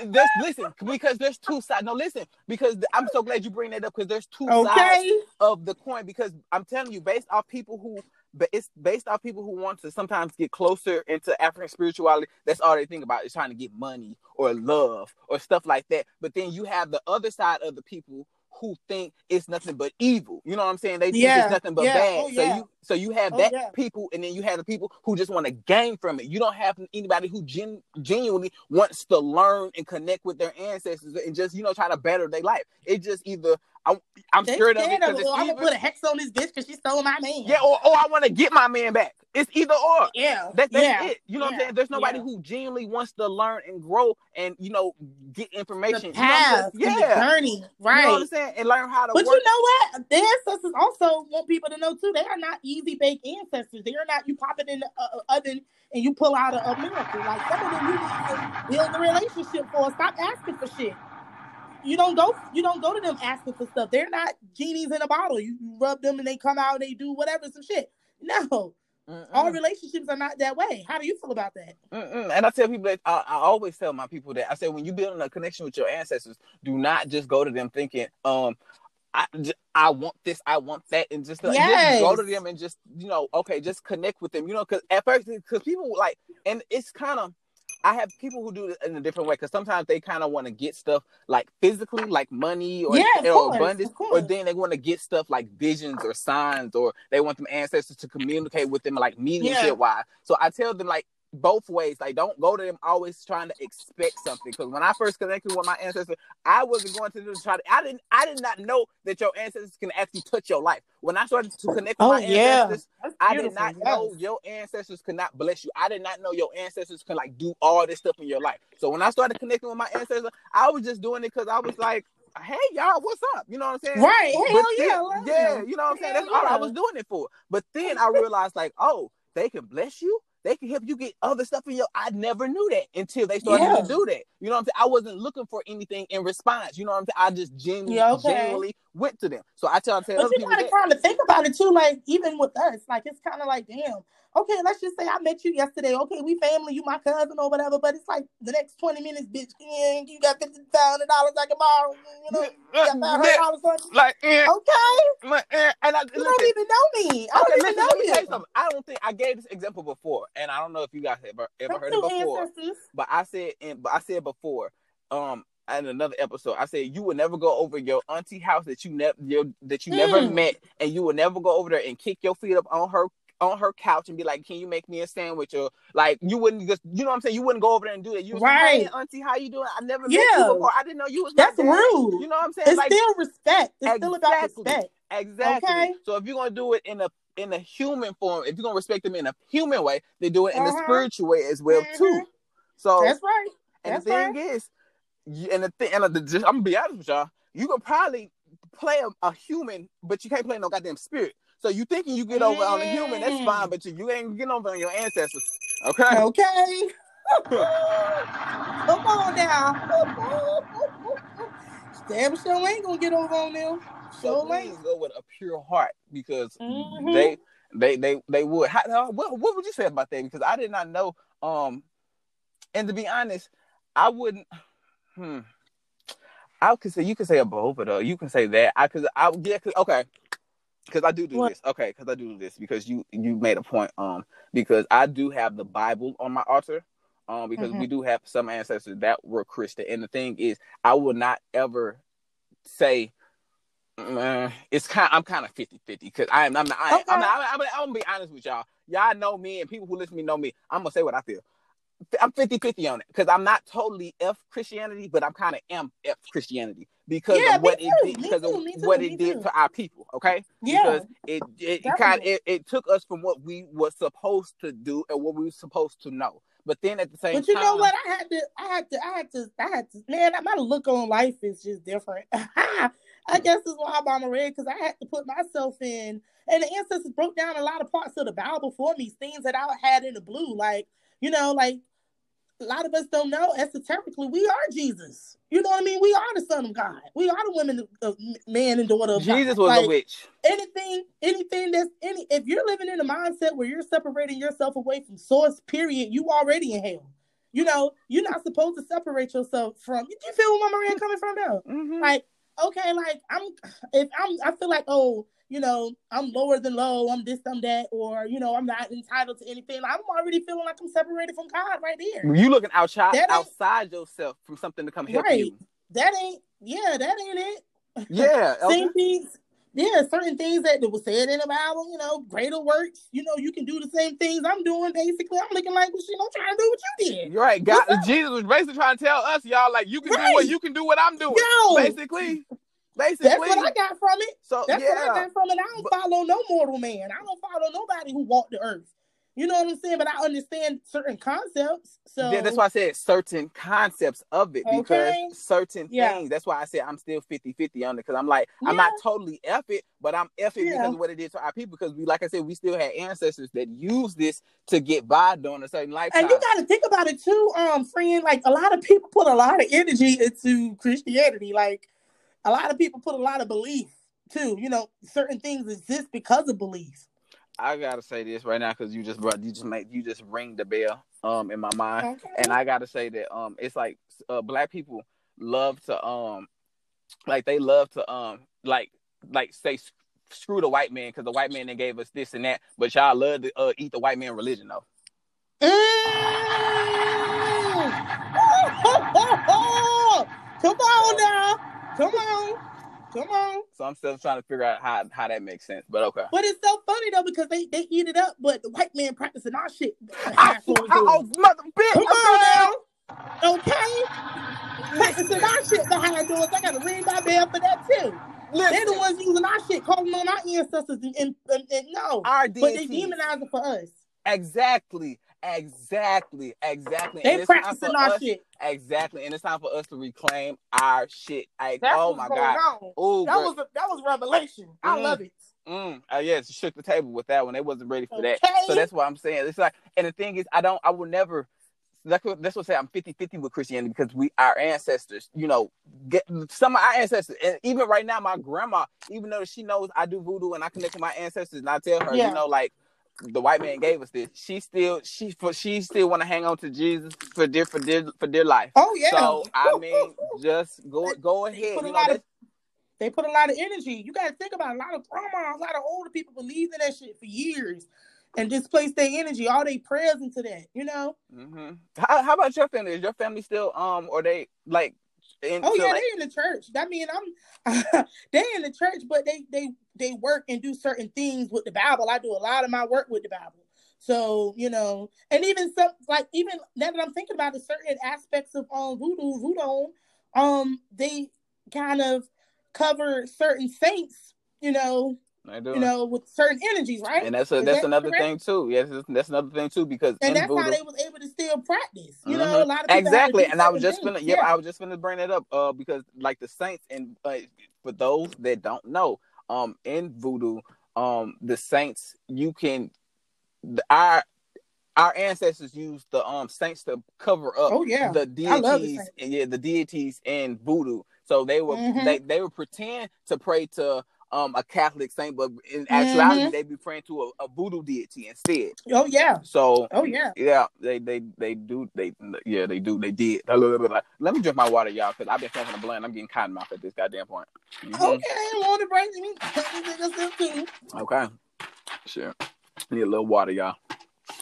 There's, listen, because there's two sides. No, listen, because I'm so glad you bring that up because there's two sides of the coin. Because I'm telling you, based off people who, but it's based off people who want to sometimes get closer into African spirituality. That's all they think about is trying to get money or love or stuff like that. But then you have the other side of the people who think it's nothing but evil. You know what I'm saying? They think Yeah, it's nothing but yeah, bad. oh, So you so you have Oh, that yeah. people, and then you have the people who just want to gain from it. You don't have anybody who gen- genuinely wants to learn and connect with their ancestors and just you know try to better their life. It just either I, I'm They scared of it scared of it. Or I'm gonna put a hex on this bitch because she stole my man. yeah, or, or I want to get my man back. It's either or. yeah, That, that's yeah. it. You know what I'm saying? There's nobody yeah. who genuinely wants to learn and grow and you know get information. The You know what I'm path, saying? and the yeah. journey, right? You know what I'm saying? And learn how to But work. you know what? The ancestors also want people to know too. They are not easy baked ancestors. They are not you pop it in the uh, uh, oven and you pull out a, a miracle. Like some of them, you need to build a relationship for. Stop asking for shit. You don't go. You don't go to them asking for stuff. They're not genies in a bottle. You, you rub them and they come out. and They do whatever some shit. No, Mm-mm. all relationships are not that way. How do you feel about that? Mm-mm. And I tell people that I, I always tell my people that I say when you building a connection with your ancestors, do not just go to them thinking, um, I, I want this, I want that, and just, like, Yes. just go to them and just you know, okay, just connect with them, you know, because at first, because people like, and it's kind of. I have people who do it in a different way because sometimes they kind of want to get stuff like physically, like money or, Yeah, or course, abundance, or then they want to get stuff like visions or signs, or they want them ancestors to communicate with them like mediumship wise. So I tell them like both ways. Like don't go to them always trying to expect something. Because when I first connected with my ancestors, I wasn't going to them to try to. I didn't. I did not know that your ancestors can actually touch your life. When I started to connect with Oh, my yeah. ancestors, I did not yes. know your ancestors could not bless you. I did not know your ancestors can like do all this stuff in your life. So when I started connecting with my ancestors, I was just doing it because I was like, "Hey, y'all, what's up?" You know what I'm saying? Right? Hell But oh, yeah, then- I love yeah, you know what I'm saying? Hell That's all I was doing it for. But then I realized, like, oh, they can bless you. They can help you get other stuff in your. I never knew that until they started Yeah. to do that. You know what I'm saying? I wasn't looking for anything in response. You know what I'm saying? I just genuinely, Yeah, okay. genuinely went to them. So I tell, I tell But other you gotta kind of think about it too. Like even with us, like it's kind of like, damn. Okay, let's just say I met you yesterday. Okay, we family, you my cousin or whatever. But it's like the next twenty minutes, bitch. Yeah, you got fifty thousand dollars I can borrow. You know, you got five hundred dollars. Like, eh, Okay, my- eh, and I, you listen, don't even know me. I Okay, don't even listen, know let me you. tell you something. I don't think I gave this example before, and I don't know if you guys ever ever Them heard it before. ancestors. But I said, and but I said before, um, in another episode, I said you will never go over your auntie house that you never that you never Mm. met, and you will never go over there and kick your feet up on her on her couch and be like, "Can you make me a sandwich?" Or like you wouldn't just, you know what I'm saying? You wouldn't go over there and do that. You was like, Right. "Hey, auntie, how you doing? I never met you before. I didn't know you was That's rude. You know what I'm saying? It's like still respect. It's still about respect. Exactly. Okay. So if you're gonna do it in a in a human form, if you're gonna respect them in a human way, they do it in a Uh-huh. spiritual way as well too. Mhm. So That's right. and that's the thing is, you, and the thing, and the, just, I'm gonna be honest with y'all, you could probably play a, a human, but you can't play no goddamn spirit. So you thinking you get over on a human, that's Mm. fine, but you, you ain't getting over on your ancestors. Okay. Okay. Come on now. Damn sure ain't gonna get over on them. So Sure ain't. go with a pure heart because Mhm. they they they they would. How- what what would you say about that? Because I did not know. Um, and to be honest, I wouldn't. Hmm. I could say you could say a both, but uh, you can say that. I could. I yeah. Cause, okay. Because I do do What? this. Okay. Because I do do this because you you made a point. Um. Because I do have the Bible on my altar. Um. Because Mhm. we do have some ancestors that were Christian, and the thing is, I will not ever say. "Mm, it's kind. I'm kind of 50 50 because I am. I'm not. I, Okay. I'm, not, I'm, I'm, I'm gonna be honest with y'all. Y'all know me, and people who listen to me know me. I'm gonna say what I feel. I'm 50 50 on it because I'm not totally F Christianity, but I'm kind of am F Christianity because Yeah, of what too, it did, because too, of too, what it did too. to our people. Okay, Yeah. because it it, kind it, it took us from what we were supposed to do and what we were supposed to know. But then at the same But you time, know what? I had to, I had to, I had to, I had to, man, my look on life is just different. I guess that's why I'm on red because I had to put myself in, and the ancestors broke down a lot of parts of the Bible for me, things that I had in the blue. Like, you know, like a lot of us don't know esoterically, we are Jesus. You know what I mean? We are the son of God. We are the women, of man and daughter of Jesus God. was Like, a witch. anything anything that's any if you're living in a mindset where you're separating yourself away from source period you already in hell you know you're not supposed to separate yourself from do you feel where my Maria coming from now Mhm. like okay like i'm if i'm i feel like oh you know i'm lower than low i'm this i'm that or you know i'm not entitled to anything i'm already feeling like i'm separated from god right there you looking outside outside yourself from something to come help Right. you. that ain't yeah that ain't it Yeah. same things. Yeah, certain things that was said in the Bible, you know, greater works. You know, you can do the same things I'm doing. Basically, I'm looking like, well, shit, I'm trying to do what you did. You're right. God, Jesus was basically trying to tell us, y'all, like you can do what you can do what I'm doing. Yo, Basically. basically. That's what I got from it. So That's yeah, what I got from it. I don't But- follow no mortal man. I don't follow nobody who walked the earth. You know what I'm saying? But I understand certain concepts. So Yeah, that's why I said certain concepts of it because Okay. certain Yeah. things. That's why I said I'm still 50 50 on it because I'm like, I'm not totally F it, but I'm F it Yeah. because of what it did to our people. Because we, like I said, we still had ancestors that used this to get by during a certain lifetime. And you got to think about it too, um, friend. Like a lot of people put a lot of energy into Christianity. Like a lot of people put a lot of belief too. You know, certain things exist because of belief. I gotta say this right now because you just brought, you just make, you just ring the bell um in my mind. Okay. and I gotta say that um it's like uh, black people love to um like they love to um like like say screw the white man because the white man that gave us this and that, but y'all love to uh, eat the white man religion though. Mm. Come on now. Come on. Come on. So I'm still trying to figure out how how that makes sense. But okay. But it's so funny though because they, they eat it up, but the white man practicing our shit. Oh, oh, mother bitch! Come on now. Okay? Practicing our shit behind doors. I gotta ring my bell for that too. They're the ones using our shit, calling on our ancestors and, and, and, and no. our But they demonize it for us. Exactly, exactly, exactly. They And it's time practicing our us- shit. Exactly, and it's time for us to reclaim our shit. Like, That's oh my god. on. Oh, That was a, that was revelation. I Mm. love it. Mm, uh, yes, shook the table with that one. They wasn't ready for that. So that's what I'm saying. It's like, and the thing is, I don't, I will never. That's what, that's what I say. I'm 50 50 with Christianity because we, our ancestors, you know, get some of our ancestors, and even right now, my grandma, even though she knows I do voodoo and I connect with my ancestors, and I tell her, Yeah. you know, like the white man gave us this, she still, she, for, she still want to hang on to Jesus for dear, for dear, for dear life. Oh yeah. So I mean, just go, go ahead. put a You know, lot of they put a lot of energy. You got to think about it. a lot of grandmas, a lot of older people believed in that shit for years and displaced their energy, all their prayers into that. You know? hmm How, how about your family? Is your family still um, or they like? Into, Oh yeah, like, they in the church. I mean, I'm they in the church, but they they they work and do certain things with the Bible. I do a lot of my work with the Bible. So you know, and even some like even now that I'm thinking about it, certain aspects of um voodoo, voodoo, um, they kind of cover certain saints. You know. You know, with certain energies, right? and that's a, that's that another correct? thing too. Yes, that's- that's another thing too because and that's voodoo, how they was able to still practice. You know, Mhm. a lot of exactly. And I was just gonna, things. yep, I was just gonna bring that up uh because like the saints and uh, for those that don't know, um, in voodoo, um, the saints you can, our our ancestors used the um saints to cover up Oh yeah. the I love the deities, yeah, the deities in voodoo. So they were Mhm. they they would pretend to pray to um a Catholic saint, but in actuality Mhm. they'd be praying to a, a voodoo deity instead. Oh yeah. So Oh yeah. yeah, they they they do they yeah they do they did. Let me drink my water, y'all, because I've been smoking a blunt. I'm getting cotton mouth at this goddamn point. Mhm. Okay, want to bring me? Take a sip too. Okay, sure. Need a little water, y'all.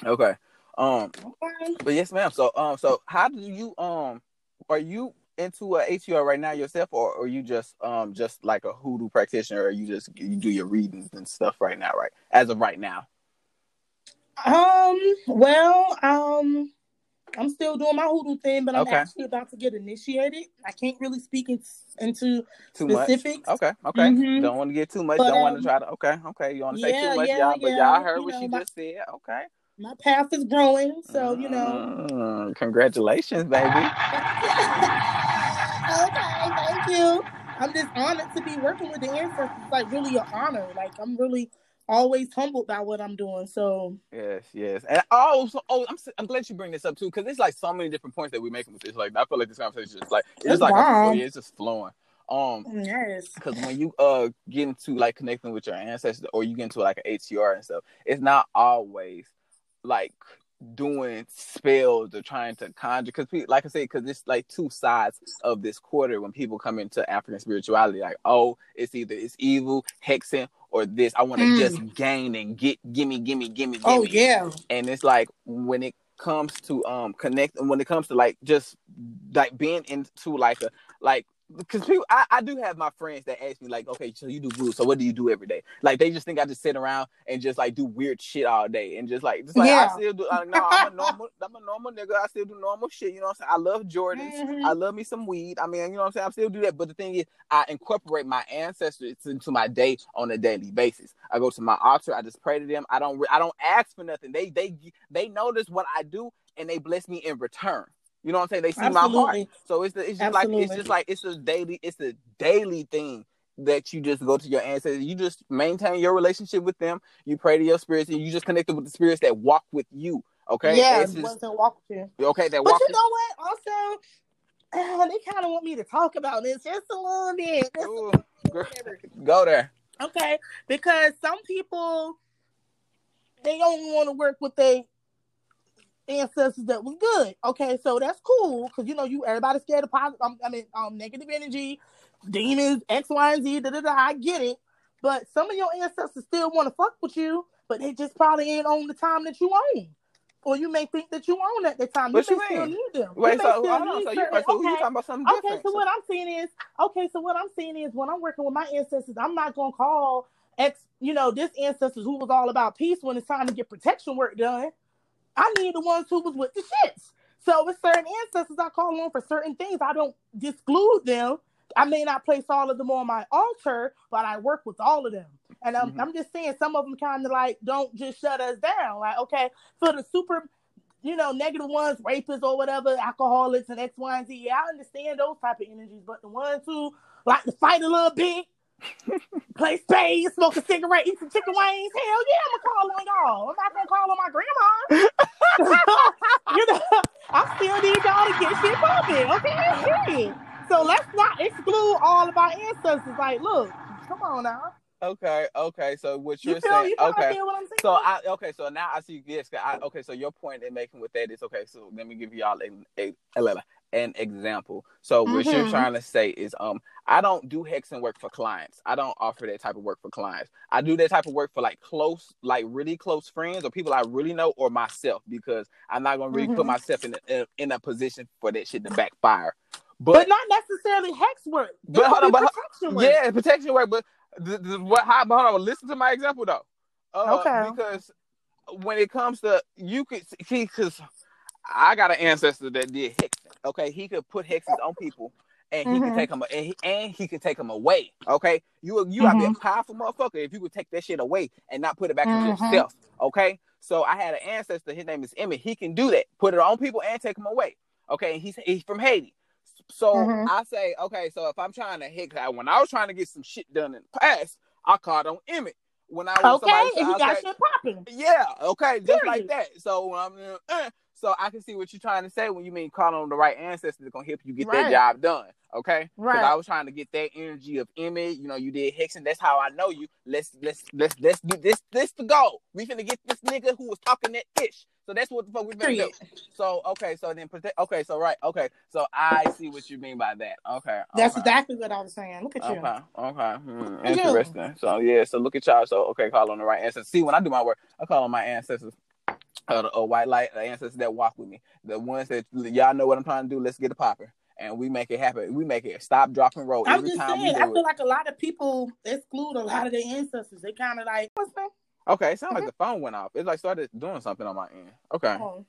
Okay. Um, Okay. but yes, ma'am. So um, so how do you um, are you into a ATR right now yourself, or are you just um just like a hoodoo practitioner, or you just you do your readings and stuff right now, right? As of right now. Um. Well. Um. I'm still doing my hoodoo thing, but I'm Okay. actually about to get initiated. I can't really speak in, into Too much. specifics. Okay, okay. Mhm. Don't want to get too much. But, Don't want to um, try to. Okay, okay. You want to say too much, yeah, y'all? But yeah, y'all heard what know, she my- just said. Okay. My path is growing, so you know. Mm, congratulations, baby. okay, thank you. I'm just honored to be working with the ancestors. It's like really an honor. Like I'm really always humbled by what I'm doing. So Yes, yes. And also, oh, I'm s- I'm glad you bring this up too, because it's like so many different points that we're making with this. Like I feel like this conversation is just like it's, It's like a, it's just flowing. Um, yes, because when you uh get into like connecting with your ancestors or you get into like an ATR and stuff, it's not always like doing spells or trying to conjure because like i said because it's like two sides of this quarter when people come into african spirituality like oh it's either it's evil hexing or this i want to Mm. just gain and get gimme gimme gimme gimme Oh yeah. and it's like when it comes to um connect and when it comes to like just like being into like a like because people, I, I do have my friends that ask me like, okay, so you do voodoo, so what do you do every day? Like they just think I just sit around and just like do weird shit all day and just like, just like Yeah. I still do. Like, no, I'm a normal, I'm a normal nigga. I still do normal shit. You know what I'm saying? I love Jordans. Mhm. I love me some weed. I mean, you know what I'm saying? I still do that. But the thing is, I incorporate my ancestors into my day on a daily basis. I go to my altar. I just pray to them. I don't, I don't ask for nothing. They, they, they notice what I do and they bless me in return. You know what I'm saying? They see my heart. So it's the, it's just like it's just like it's a daily it's a daily thing that you just go to your ancestors. You just maintain your relationship with them. You pray to your spirits, and you just connected with the spirits that walk with you. Okay, Yeah, It's just- ones that walk with you. okay, that But walk. you know what? Also, uh, they kind of want me to talk about this just a little bit. Just a little bit, go there. Okay, because some people they only want to work with their ancestors that was good. Okay, so that's cool because you know you everybody's scared of positive. Um, I mean, um, negative energy, demons, X, Y, and Z. Da, da, da, I get it, but some of your ancestors still want to fuck with you, but they just probably ain't on the time that you own. Or you may think that you own at the time. What you you still need them. Wait, you so hold on. So you so you talking about something Okay, different? so what I'm saying is, okay, so what I'm saying is, when I'm working with my ancestors, I'm not gonna call ex, you know, this ancestors who was all about peace when it's time to get protection work done. I need the ones who was with the shits. So with certain ancestors, I call on for certain things. I don't disclude them. I may not place all of them on my altar, but I work with all of them. And I'm, Mhm. I'm just saying, some of them kind of like don't just shut us down. Like, okay, for the super, you know, negative ones, rapists or whatever, alcoholics and X, Y, and Z. Yeah, I understand those type of energies, but the ones who like to fight a little bit, play spades, smoke a cigarette, eat some chicken wings, hell yeah, I'm gonna call on y'all. I'm not gonna call on my grandma. you know, I still need y'all to get shit popping, okay? So let's not exclude all of our ancestors. Like, look, come on now. Okay, okay. So what You you're feel saying? you Okay. feel what I'm saying? So I okay, so now I see yes. I, okay, so your point in making with that is okay. So let me give y'all an, a, a, an example. So what you're Mhm. trying to say is, um, I don't do hexing work for clients. I don't offer that type of work for clients. I do that type of work for like close, like really close friends or people I really know or myself because I'm not gonna really put Mhm. myself in a, in a position for that shit to backfire. but, But, not necessarily hex work. It But hold on, but- protection work. yeah, protection work. But the, the, what? How, but hold on, listen to my example though. Uh, Okay. Because when it comes to you could see, because I got an ancestor that did hexing. Okay, he could put hexes on people, and he could Mhm. take them, and he, and he could take them away. Okay, you you gotta be a powerful motherfucker if you could take that shit away and not put it back into Mhm. yourself. Okay, so I had an ancestor. His name is Emmett. He can do that. Put it on people and take them away. Okay, and he's he's from Haiti. So Mhm. I say, okay, so if I'm trying to hit, when I was trying to get some shit done in the past, I called on Emmett. When I was Okay, somebody, and he got shit popping. yeah, okay, just like that. So um, uh, so I can see what you're trying to say when you mean calling on the right ancestors that's gonna help you get that job done. Okay, Right. I was trying to get that energy of Emmett. You know, you did Hexen. That's how I know you. Let's let's let's let's do this. This the goal. We finna get this nigga who was talking that ish. So that's what the fuck we finna do. Period. So okay, so then protect. Okay, so right. Okay, so I see what you mean by that. Okay, That's okay. exactly what I was saying. Look at you. Okay, okay, hmm, at you. interesting. So yeah, so look at y'all. So okay, call on the right ancestors. See, when I do my work, I call on my ancestors. Uh, the uh, white light the ancestors that walk with me, the ones that y'all know what I'm trying to do. Let's get it popping, and we make it happen. We make it stop, drop, and roll I'm every just time saying, I feel it. like a lot of people exclude a lot of their ancestors. They kind of like, what's that? Okay, it sounds like the phone went off. It's like started doing something on my end. Okay. Oh.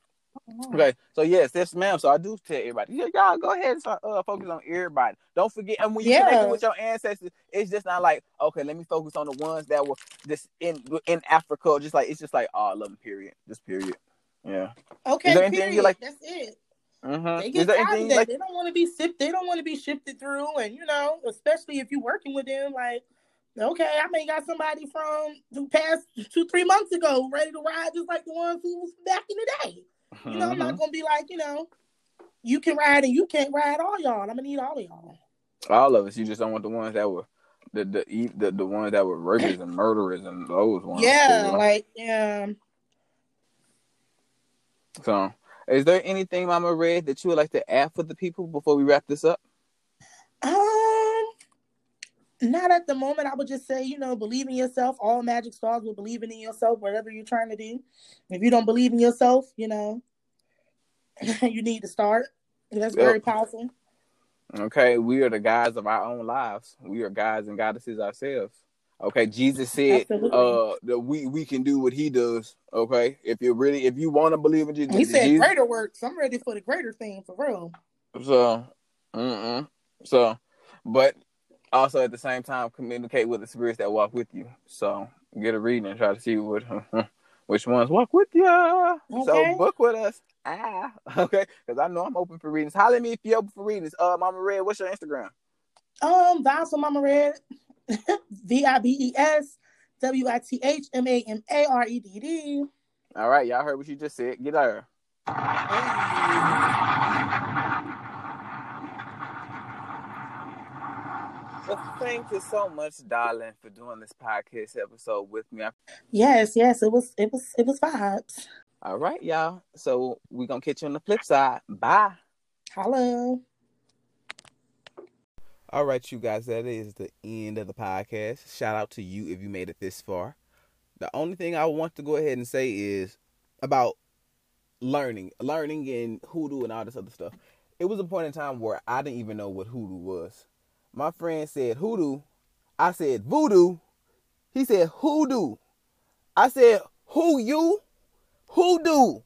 Okay, so yes, yes, ma'am. So I do tell everybody, yeah, y'all go ahead and start, uh, focus on everybody. Don't forget, and when you Yeah. connect with your ancestors, it's just not like, okay, let me focus on the ones that were just in in Africa. Just like it's just like, oh, I love them. Period. Just period. Yeah. Okay, Is there anything period. you like- That's it. Mm-hmm. They get tired of that. like? they don't want to be sift. They don't want to be shifted through, and you know, especially if you're working with them. Like, okay, I may got somebody from who passed two, three months ago ready to ride, just like the ones who was back in the day. You know, I'm Mhm. not gonna be like, you know, you can ride and you can't ride all y'all. I'm gonna need all of y'all. All of us. You just don't want the ones that were the the the, the ones that were rapists and murderers and those ones. yeah, too. like yeah. So, is there anything, Mama Red, that you would like to add for the people before we wrap this up? Um, not at the moment. I would just say, you know, believe in yourself. All magic stars will believe in yourself, whatever you're trying to do. If you don't believe in yourself, you know, you need to start. That's Yep. very powerful. Okay, we are the guys of our own lives. We are guys and goddesses ourselves. Okay, Jesus said Absolutely. uh that we we can do what he does. Okay, if you really if you want to believe in Jesus, He said Jesus- greater works. I'm ready for the greater thing for real. So, mm-mm. so, but also at the same time communicate with the spirits that walk with you. So get a reading and try to see what which ones walk with you. Okay. So book with us. Ah, okay, because I know I'm open for readings. Holler at me if you're open for readings. Uh, Mama Red, what's your Instagram? Um, Vibes with Mama Red, V I B E S W I T H M A M A R E D D. All right, y'all heard what you just said. Get her. Well, thank you so much, darling, for doing this podcast episode with me. Yes, yes, it was, it was, it was vibes. All right, y'all. So we're gonna catch you on the flip side. Bye. Hello. All right, you guys, that is the end of the podcast. Shout out to you if you made it this far. The only thing I want to go ahead and say is about learning, learning and hoodoo and all this other stuff. It was a point in time where I didn't even know what hoodoo was. My friend said hoodoo. I said voodoo. He said hoodoo. I said who you? Hoodoo.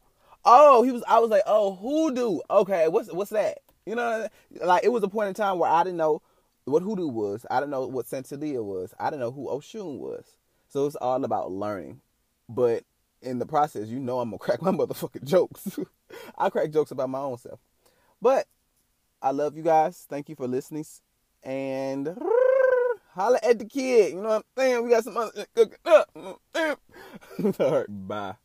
Oh, he was. I was like, oh, hoodoo. Okay, what's what's that? You know, like it was a point in time where I didn't know what hoodoo was. I didn't know what Santeria was. I didn't know who Oshun was. So it's all about learning. But in the process, you know, I'm gonna crack my motherfucking jokes. I crack jokes about my own self. But I love you guys. Thank you for listening. And holla at the kid. You know what I'm saying? We got some other cooking up. Right, bye.